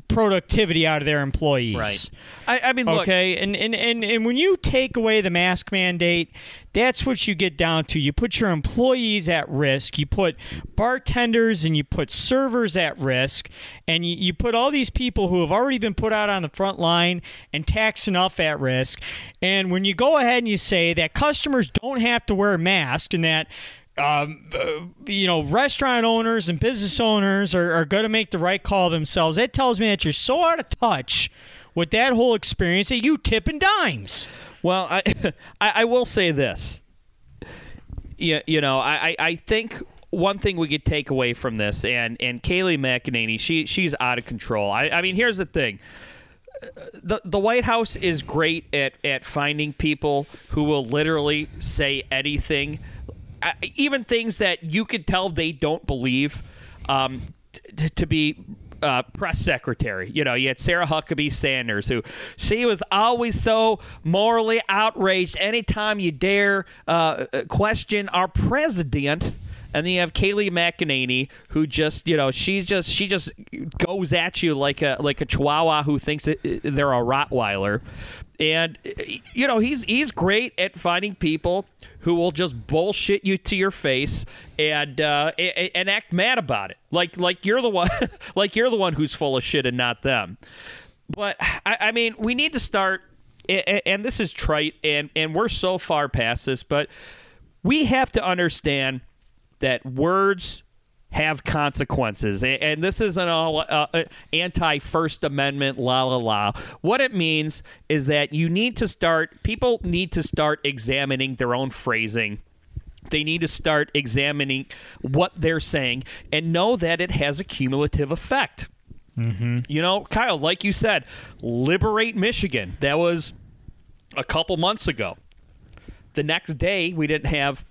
productivity out of their employees. Right. I, I mean, look, Okay, and, and, and, and when you take away the mask mandate, that's what you get down to. You put your employees at risk, you put bartenders and you put servers at risk, and you, you put all these people who have already been put out on the front line and taxed enough at risk. And when you go ahead and you say that customers don't have to wear masks and that um, uh, you know, restaurant owners and business owners are, are going to make the right call themselves. That tells me that you're so out of touch with that whole experience that you tipping dimes. Well, I, I I will say this. You, you know, I, I I think one thing we could take away from this, and and Kayleigh McEnany, she she's out of control. I, I mean, here's the thing. The, the White House is great at, at finding people who will literally say anything, uh, even things that you could tell they don't believe, um, t- to be uh, press secretary. You know, you had Sarah Huckabee Sanders, who she was always so morally outraged anytime you dare uh, uh, question our president. And then you have Kayleigh McEnany, who just you know she's just she just goes at you like a like a Chihuahua who thinks it, they're a Rottweiler, and you know he's he's great at finding people who will just bullshit you to your face and uh, and, act mad about it, like like you're the one like you're the one who's full of shit and not them. But I, I mean, we need to start, and this is trite, and and we're so far past this, but we have to understand that words have consequences, A- and this isn't all uh, uh, anti First Amendment, la la la. What it means is that you need to start. People need to start examining their own phrasing. They need to start examining what they're saying and know that it has a cumulative effect. You know, Kyle, like you said, liberate Michigan. That was a couple months ago. The next day, we didn't have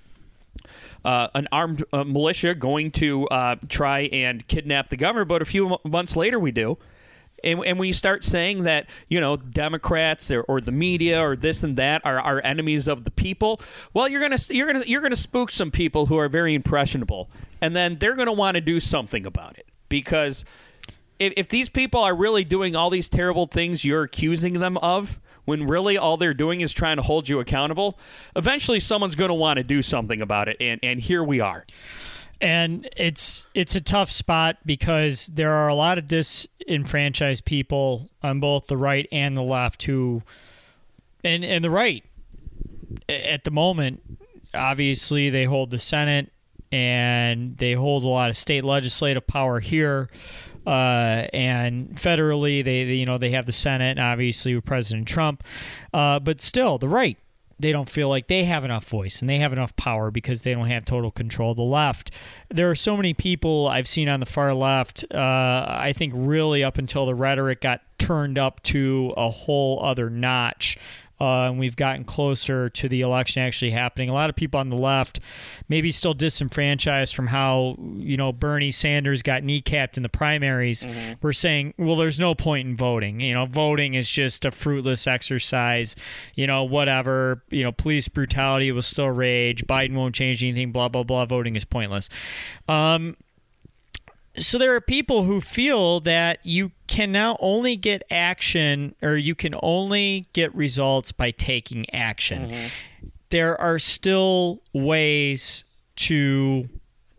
uh, an armed uh, militia going to uh, try and kidnap the governor, but a few mo- months later, we do. And, and when you start saying that, you know, Democrats or, or the media or this and that are, are enemies of the people, well, you're gonna you're gonna you're gonna spook some people who are very impressionable, and then they're gonna want to do something about it because if, if these people are really doing all these terrible things you're accusing them of, when really all they're doing is trying to hold you accountable, eventually someone's going to want to do something about it. And, and here we are. and it's it's a tough spot because there are a lot of disenfranchised people on both the right and the left who and and the right at the moment obviously they hold the senate and they hold a lot of state legislative power here uh, and federally they, they you know they have the senate obviously with president trump uh, but still the right they don't feel like they have enough voice and they have enough power because they don't have total control of the left. There are so many people I've seen on the far left, uh, I think really up until the rhetoric got turned up to a whole other notch uh, and we've gotten closer to the election actually happening. A lot of people on the left, maybe still disenfranchised from how you know Bernie Sanders got kneecapped in the primaries. Mm-hmm. We're saying, well, there's no point in voting. You know, voting is just a fruitless exercise. You know, whatever. You know, police brutality will still rage. Biden won't change anything. Blah blah blah. Voting is pointless. Um, so there are people who feel that you can now only get action or you can only get results by taking action. There are still ways to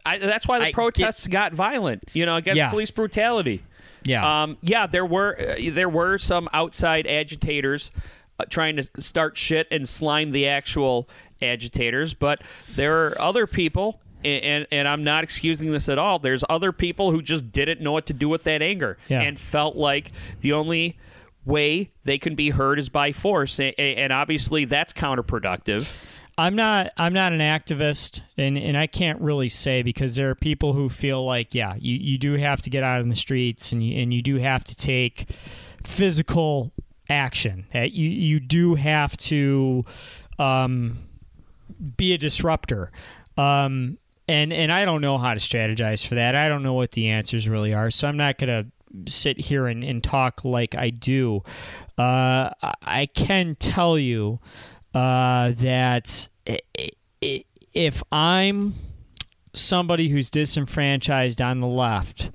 I, that's why the I get- protests got violent. You know, against Yeah. police brutality. yeah. Um, yeah, there were uh, there were some outside agitators uh, trying to start shit and slime the actual agitators, but there are other people. And, and I'm not excusing this at all. There's other people who just didn't know what to do with that anger Yeah. and felt like the only way they can be heard is by force, and obviously that's counterproductive. I'm not I'm not an activist and, and I can't really say because there are people who feel like yeah you, you do have to get out in the streets and you, and you do have to take physical action that you you do have to um, be a disruptor um, and and I don't know how to strategize for that I don't know what the answers really are so I'm not gonna sit here and, and talk like I do uh, I- can tell you uh, that if I'm somebody who's disenfranchised on the left,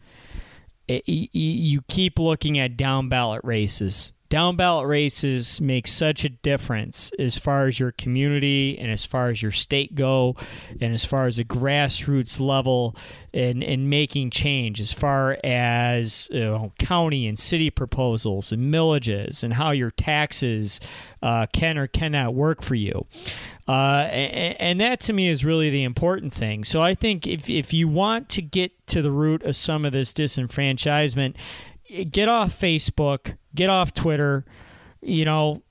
you keep looking at down ballot races. Down ballot races make such a difference as far as your community and as far as your state go, and as far as the grassroots level and, and making change, as far as you know, county and city proposals and millages and how your taxes uh, can or cannot work for you. Uh, and, and that to me is really the important thing. So I think if, if you want to get to the root of some of this disenfranchisement, get off Facebook, get off Twitter, you know,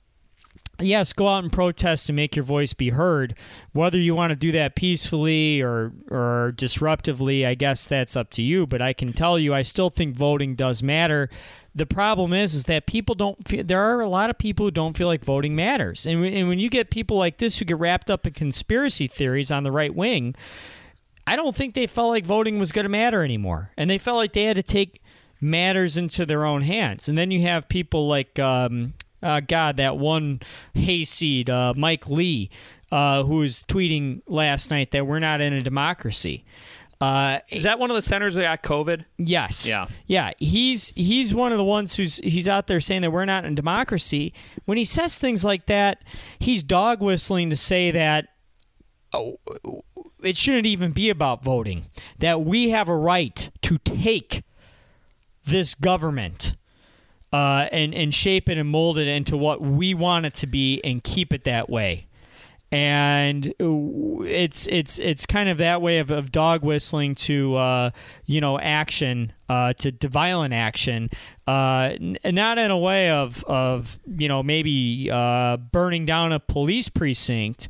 yes, go out and protest and make your voice be heard. Whether you want to do that peacefully or or disruptively, I guess that's up to you. But I can tell you, I still think voting does matter. The problem is, is that people don't. Feel, there are a lot of people who don't feel like voting matters, and and when you get people like this who get wrapped up in conspiracy theories on the right wing, I don't think they felt like voting was going to matter anymore, and they felt like they had to take matters into their own hands. And then you have people like, um, uh, God, that one hayseed, uh, Mike Lee, uh, who was tweeting last night that we're not in a democracy. Uh, Is that one of the centers that got COVID? Yes. Yeah. Yeah. He's he's one of the ones who's he's out there saying that we're not in democracy. When he says things like that, he's dog whistling to say that oh, it shouldn't even be about voting. That we have a right to take this government uh, and and shape it and mold it into what we want it to be and keep it that way and it's it's it's kind of that way of, of dog whistling to uh, you know action uh, to, to violent action, uh, n- not in a way of of you know maybe uh, burning down a police precinct.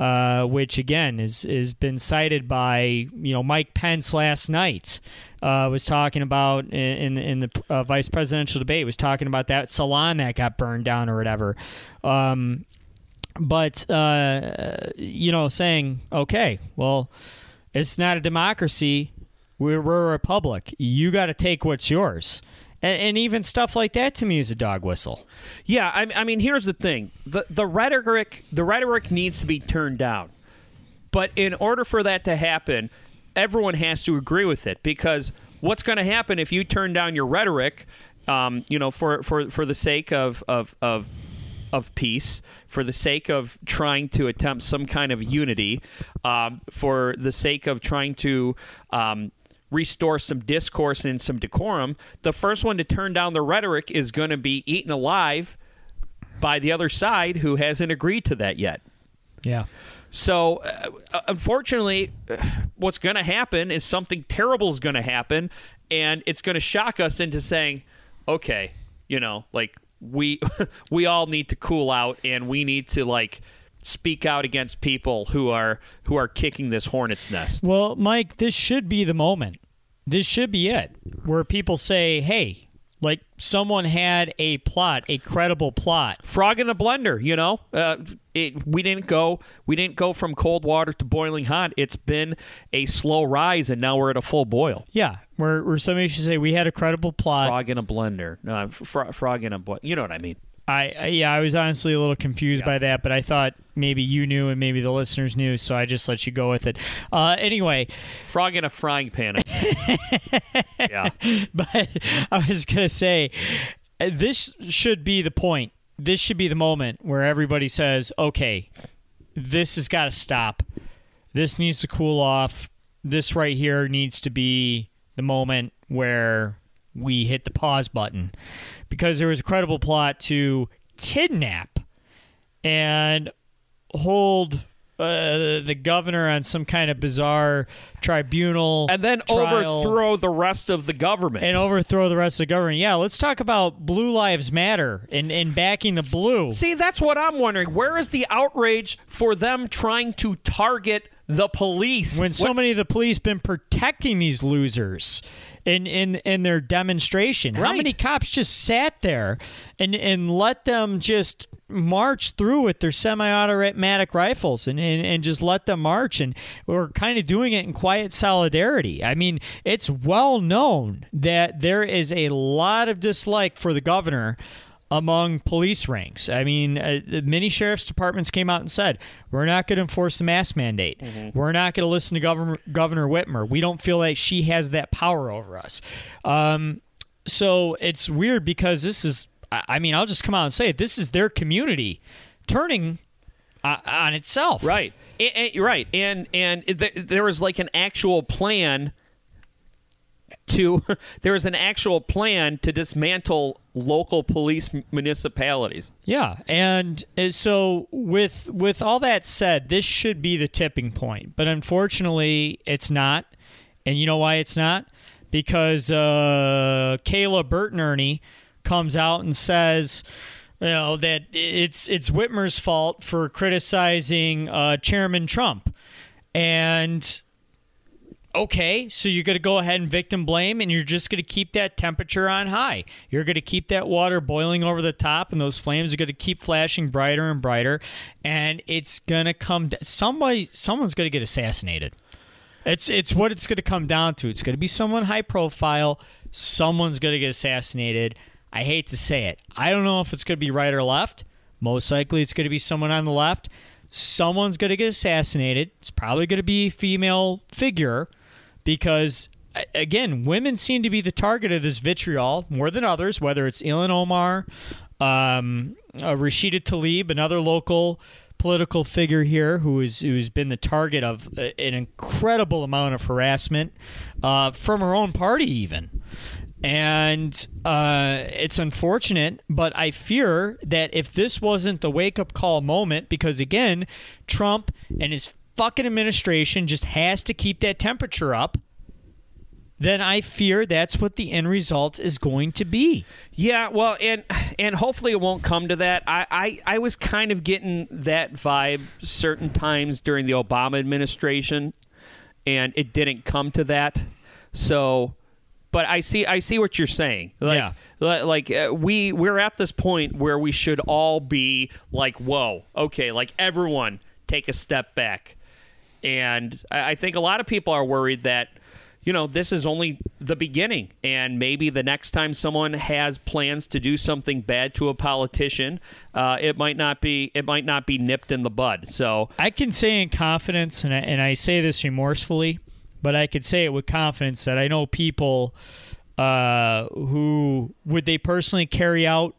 Uh, which again is is been cited by you know Mike Pence last night uh, was talking about in in, the uh, vice presidential debate was talking about that salon that got burned down or whatever. Um, but uh, you know, saying, okay, well, it's not a democracy. We're, we're a republic. You got to take what's yours. And, and even stuff like that to me is a dog whistle. Yeah, I, I mean, here's the thing: the the rhetoric the rhetoric needs to be turned down. But in order for that to happen, everyone has to agree with it because what's going to happen if you turn down your rhetoric, um, you know, for, for, for the sake of, of, of of peace, for the sake of trying to attempt some kind of unity, um, for the sake of trying to um, restore some discourse and some decorum, the first one to turn down the rhetoric is going to be eaten alive by the other side who hasn't agreed to that yet. Yeah. So, uh, unfortunately, uh, what's going to happen is something terrible is going to happen, and it's going to shock us into saying, "Okay, you know, like we we all need to cool out, and we need to like speak out against people who are who are kicking this hornet's nest." Well, Mike, this should be the moment. This should be it, where people say, "Hey, Like someone had a plot, a credible plot. frog in a blender you know uh, it, we didn't go we didn't go from cold water to boiling hot it's been a slow rise and now we're at a full boil Yeah, where where somebody should say we had a credible plot. frog in a blender no fro- frog in a boil you know what i mean I, I yeah, I was honestly a little confused by that, but I thought maybe you knew and maybe the listeners knew, so I just let you go with it. Uh, anyway, frog in a frying pan yeah but I was gonna say this should be the point. This should be the moment where everybody says, "Okay, this has got to stop. This needs to cool off. This right here needs to be the moment where we hit the pause button." Because there was a credible plot to kidnap and hold uh, the governor on some kind of bizarre tribunal and then trial overthrow the rest of the government and overthrow the rest of the government. Yeah, let's talk about Blue Lives Matter and, and backing the blue. See, that's what I'm wondering. Where is the outrage for them trying to target the police? when so What- many of the police been protecting these losers in in, in their demonstration. How many cops just sat there and and let them just march through with their semi-automatic rifles and, and, and just let them march and we're kind of doing it in quiet solidarity. I mean, it's well known that there is a lot of dislike for the governor among police ranks. I mean, uh, many sheriff's departments came out and said, "We're not going to enforce the mask mandate. We're not going to listen to Governor Governor Whitmer. We don't feel like she has that power over us." Um, so it's weird because this is. I I mean, I'll just come out and say it. This is their community turning uh, on itself. Right. And, and- you're right. And and th- there was like an actual plan to there is an actual plan to dismantle local police municipalities. Yeah, and so with with all that said, this should be the tipping point, but unfortunately, it's not. And you know why it's not? Because uh, Kayla Burton Ernie comes out and says, you know, that it's it's Whitmer's fault for criticizing uh, Chairman Trump, and okay, so you're going to go ahead and victim blame, and you're just going to keep that temperature on high. You're going to keep that water boiling over the top, and those flames are going to keep flashing brighter and brighter, and it's going to come. Somebody, someone's going to get assassinated. It's it's what it's going to come down to. It's going to be someone high profile. Someone's going to get assassinated. I hate to say it. I don't know if it's going to be right or left. Most likely, it's going to be someone on the left. Someone's going to get assassinated. It's probably going to be a female figure because again, women seem to be the target of this vitriol more than others. Whether it's Ilhan Omar, um, uh, Rashida Tlaib, another local political figure here who is who's been the target of a- an incredible amount of harassment uh, from her own party, even. And uh, it's unfortunate, but I fear that if this wasn't the wake up call moment, because again, Trump and his fucking administration just has to keep that temperature up, then I fear that's what the end result is going to be. Yeah, well, and and hopefully it won't come to that. I, I, I was kind of getting that vibe certain times during the Obama administration, and it didn't come to that. So, but I see I see what you're saying. Like, Yeah. like uh, we we're at this point where we should all be like, whoa, okay, like everyone take a step back, and I, think a lot of people are worried that you know, this is only the beginning. And maybe the next time someone has plans to do something bad to a politician, uh, it might not be it might not be nipped in the bud. So I can say in confidence, and I, and I say this remorsefully, but I could say it with confidence that I know people uh, who would they personally carry out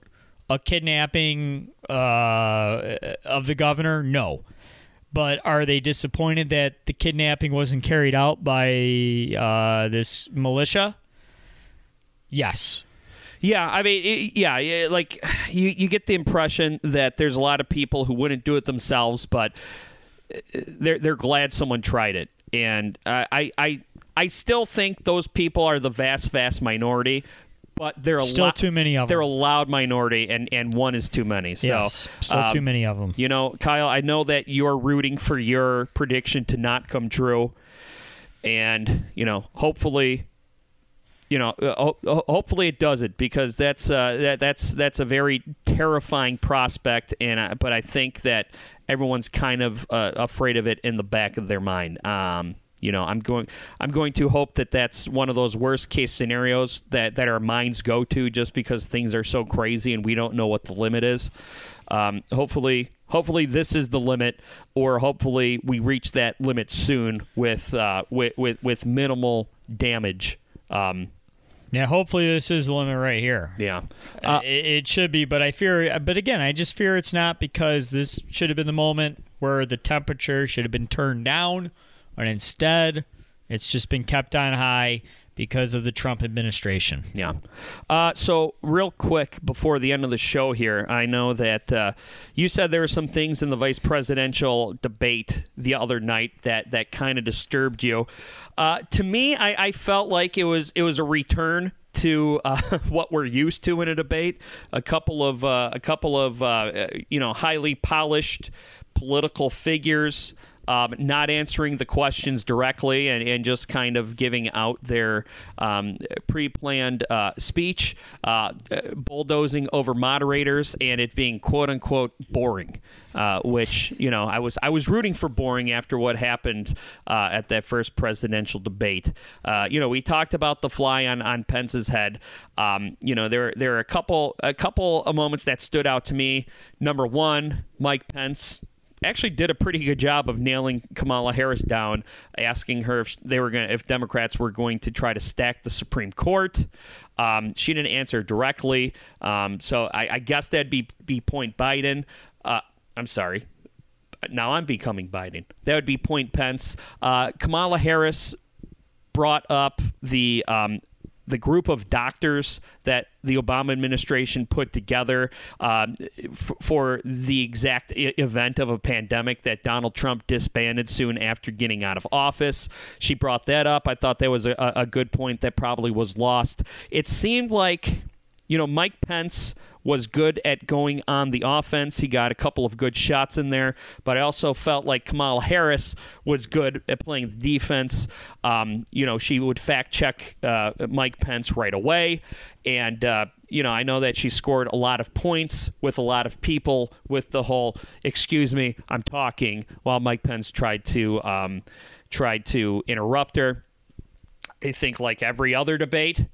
a kidnapping uh, of the governor? No. But are they disappointed that the kidnapping wasn't carried out by uh, this militia? Yes. Yeah, I mean, it, yeah, yeah, like you, you get the impression that there's a lot of people who wouldn't do it themselves, but uh, they're they're glad someone tried it, and uh, I I I still think those people are the vast vast minority, but they're Still lot, too many of them. They're a loud minority, and and one is too many. So yes. Still um, too many of them. You know, Kyle, I know that you're rooting for your prediction to not come true. And, you know, hopefully you know, uh, ho- hopefully it doesn't because that's uh, that, that's that's a very terrifying prospect, and I, but I think that everyone's kind of uh, afraid of it in the back of their mind. Um, you know, I'm going I'm going to hope that that's one of those worst case scenarios that that our minds go to just because things are so crazy and we don't know what the limit is. Um, hopefully, hopefully this is the limit, or hopefully we reach that limit soon with uh, with, with with minimal damage. Um, Yeah, hopefully this is the limit right here. yeah. Uh, it, it should be, but I fear. But again, I just fear it's not because this should have been the moment where the temperature should have been turned down, and instead, it's just been kept on high because of the Trump administration. Yeah. Uh, so, real quick before the end of the show here, I know that uh, you said there were some things in the vice presidential debate the other night that, that kind of disturbed you. Uh, to me, I, I felt like it was it was a return to uh, what we're used to in a debate. A couple of uh, a couple of uh, you know highly polished political figures um, not answering the questions directly and, and just kind of giving out their um, pre-planned uh, speech, uh, bulldozing over moderators, and it being "quote unquote" boring. Uh, which you know, I was I was rooting for boring after what happened uh, at that first presidential debate. Uh, you know, we talked about the fly on on Pence's head. Um, you know, there there are a couple a couple of moments that stood out to me. Number one, Mike Pence actually did a pretty good job of nailing Kamala Harris down, asking her if they were going if Democrats were going to try to stack the Supreme Court. Um, she didn't answer directly, um, so I, I, guess that'd be be point Biden. Uh, I'm sorry. Now I'm becoming Biden. That would be point Pence. Uh, Kamala Harris brought up the um, the group of doctors that the Obama administration put together um, f- for the exact I- event of a pandemic that Donald Trump disbanded soon after getting out of office. She brought that up. I thought that was a, a good point that probably was lost. It seemed like, you know, Mike Pence was good at going on the offense. He got a couple of good shots in there, but I also felt like Kamala Harris was good at playing the defense. Um, you know, she would fact check uh, Mike Pence right away. And, uh, you know, I know that she scored a lot of points with a lot of people with the whole, excuse me, I'm talking, while Mike Pence tried to, um, tried to interrupt her. I think, like every other debate,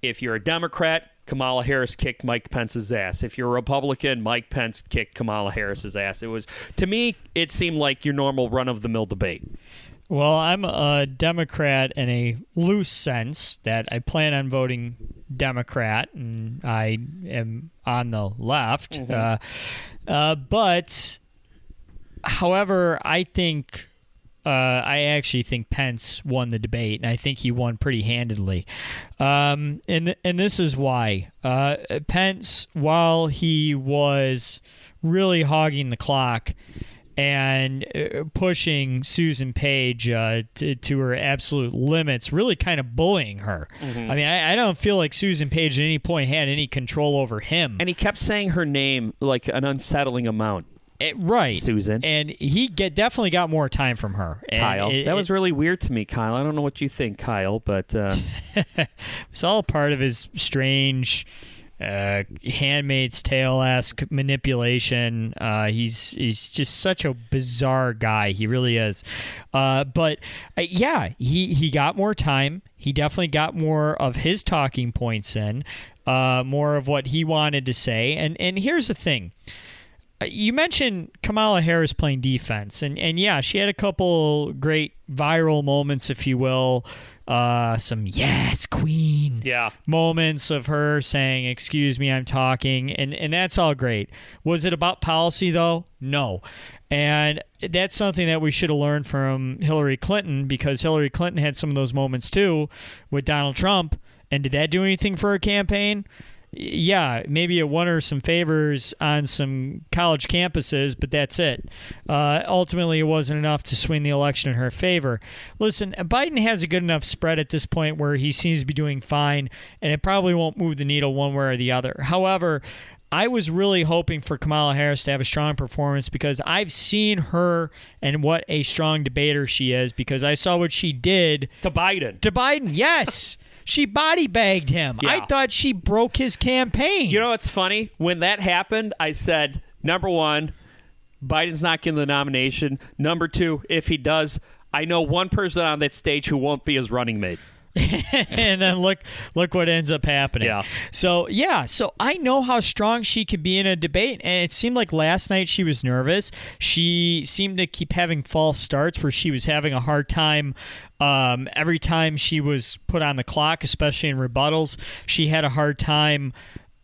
if you're a Democrat, Kamala Harris kicked Mike Pence's ass. If you're a Republican, Mike Pence kicked Kamala Harris's ass. It was to me, it seemed like your normal run of the mill debate. Well, I'm a Democrat in a loose sense that I plan on voting Democrat, and I am on the left. Uh, uh, but, however, I think uh, I actually think Pence won the debate, and I think he won pretty handedly. Um, and th- and this is why uh, Pence, while he was really hogging the clock and uh, pushing Susan Page uh, to, to her absolute limits, really kind of bullying her. I mean, I, I don't feel like Susan Page at any point had any control over him. And he kept saying her name like an unsettling amount. Eh, right, Susan. and he get definitely got more time from her. And Kyle, it- that was really weird to me, Kyle. I don't know what you think, Kyle, but uh, it's all part of his strange uh, Handmaid's Tale esque manipulation. Uh, he's he's just such a bizarre guy. He really is. Uh, but uh, yeah, he he got more time. He definitely got more of his talking points in, uh, more of what he wanted to say. And and here's the thing. Uh, You mentioned Kamala Harris playing defense, and, and yeah, she had a couple great viral moments, if you will. Uh, some yes, queen yeah, moments of her saying, "Excuse me, I'm talking," and and that's all great. Was it about policy though? No, and that's something that we should have learned from Hillary Clinton because Hillary Clinton had some of those moments too with Donald Trump. And did that do anything for her campaign? Yeah, maybe it won her some favors on some college campuses, but that's it. Uh, ultimately, it wasn't enough to swing the election in her favor. Listen, Biden has a good enough spread at this point where he seems to be doing fine, and it probably won't move the needle one way or the other. However, I was really hoping for Kamala Harris to have a strong performance because I've seen her and what a strong debater she is because I saw what she did To Biden. to Biden. Yes. She body bagged him. Yeah. I thought she broke his campaign. You know what's funny? When that happened, I said, number one, Biden's not getting the nomination. Number two, if he does, I know one person on that stage who won't be his running mate. and then look look what ends up happening. Yeah. So yeah, so I know how strong she could be in a debate, and it seemed like last night she was nervous. She seemed to keep having false starts where she was having a hard time. Um, every time she was put on the clock, especially in rebuttals, she had a hard time.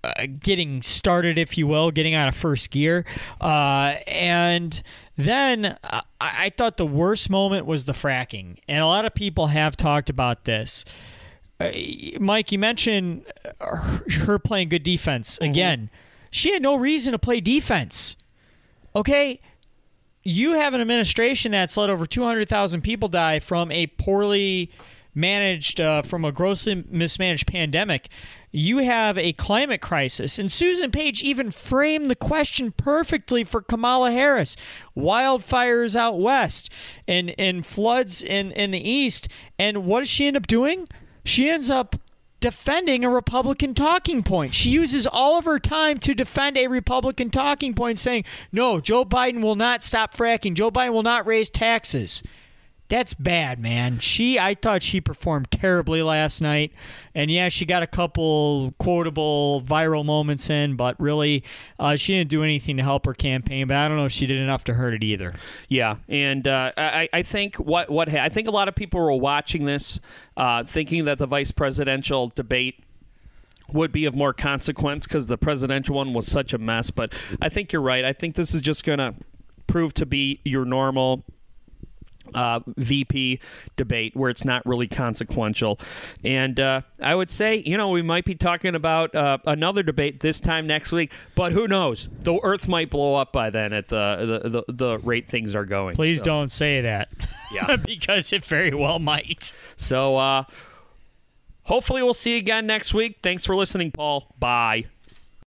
Uh, getting started, if you will, getting out of first gear. Uh, and then uh, I, I thought the worst moment was the fracking. And a lot of people have talked about this. Uh, Mike, you mentioned her, her playing good defense. Again, she had no reason to play defense. Okay? You have an administration that's let over 200,000 people die from a poorly managed, uh, from a grossly mismanaged pandemic. You have a climate crisis. And Susan Page even framed the question perfectly for Kamala Harris wildfires out west and, and floods in, in the east. And what does she end up doing? She ends up defending a Republican talking point. She uses all of her time to defend a Republican talking point, saying, no, Joe Biden will not stop fracking. Joe Biden will not raise taxes. That's bad, man. She, I thought she performed terribly last night. And yeah, she got a couple quotable viral moments in, but really, uh, she didn't do anything to help her campaign. But I don't know if she did enough to hurt it either. Yeah, and uh, I, I think what what I think a lot of people were watching this, uh, thinking that the vice presidential debate would be of more consequence because the presidential one was such a mess. But I think you're right. I think this is just going to prove to be your normal uh, VP debate where it's not really consequential. And uh, I would say, you know, we might be talking about uh, another debate this time next week, but who knows? The Earth might blow up by then at the the, the, the rate things are going. Please So- don't say that. Yeah. because it very well might. So uh, hopefully we'll see you again next week. Thanks for listening, Paul. Bye.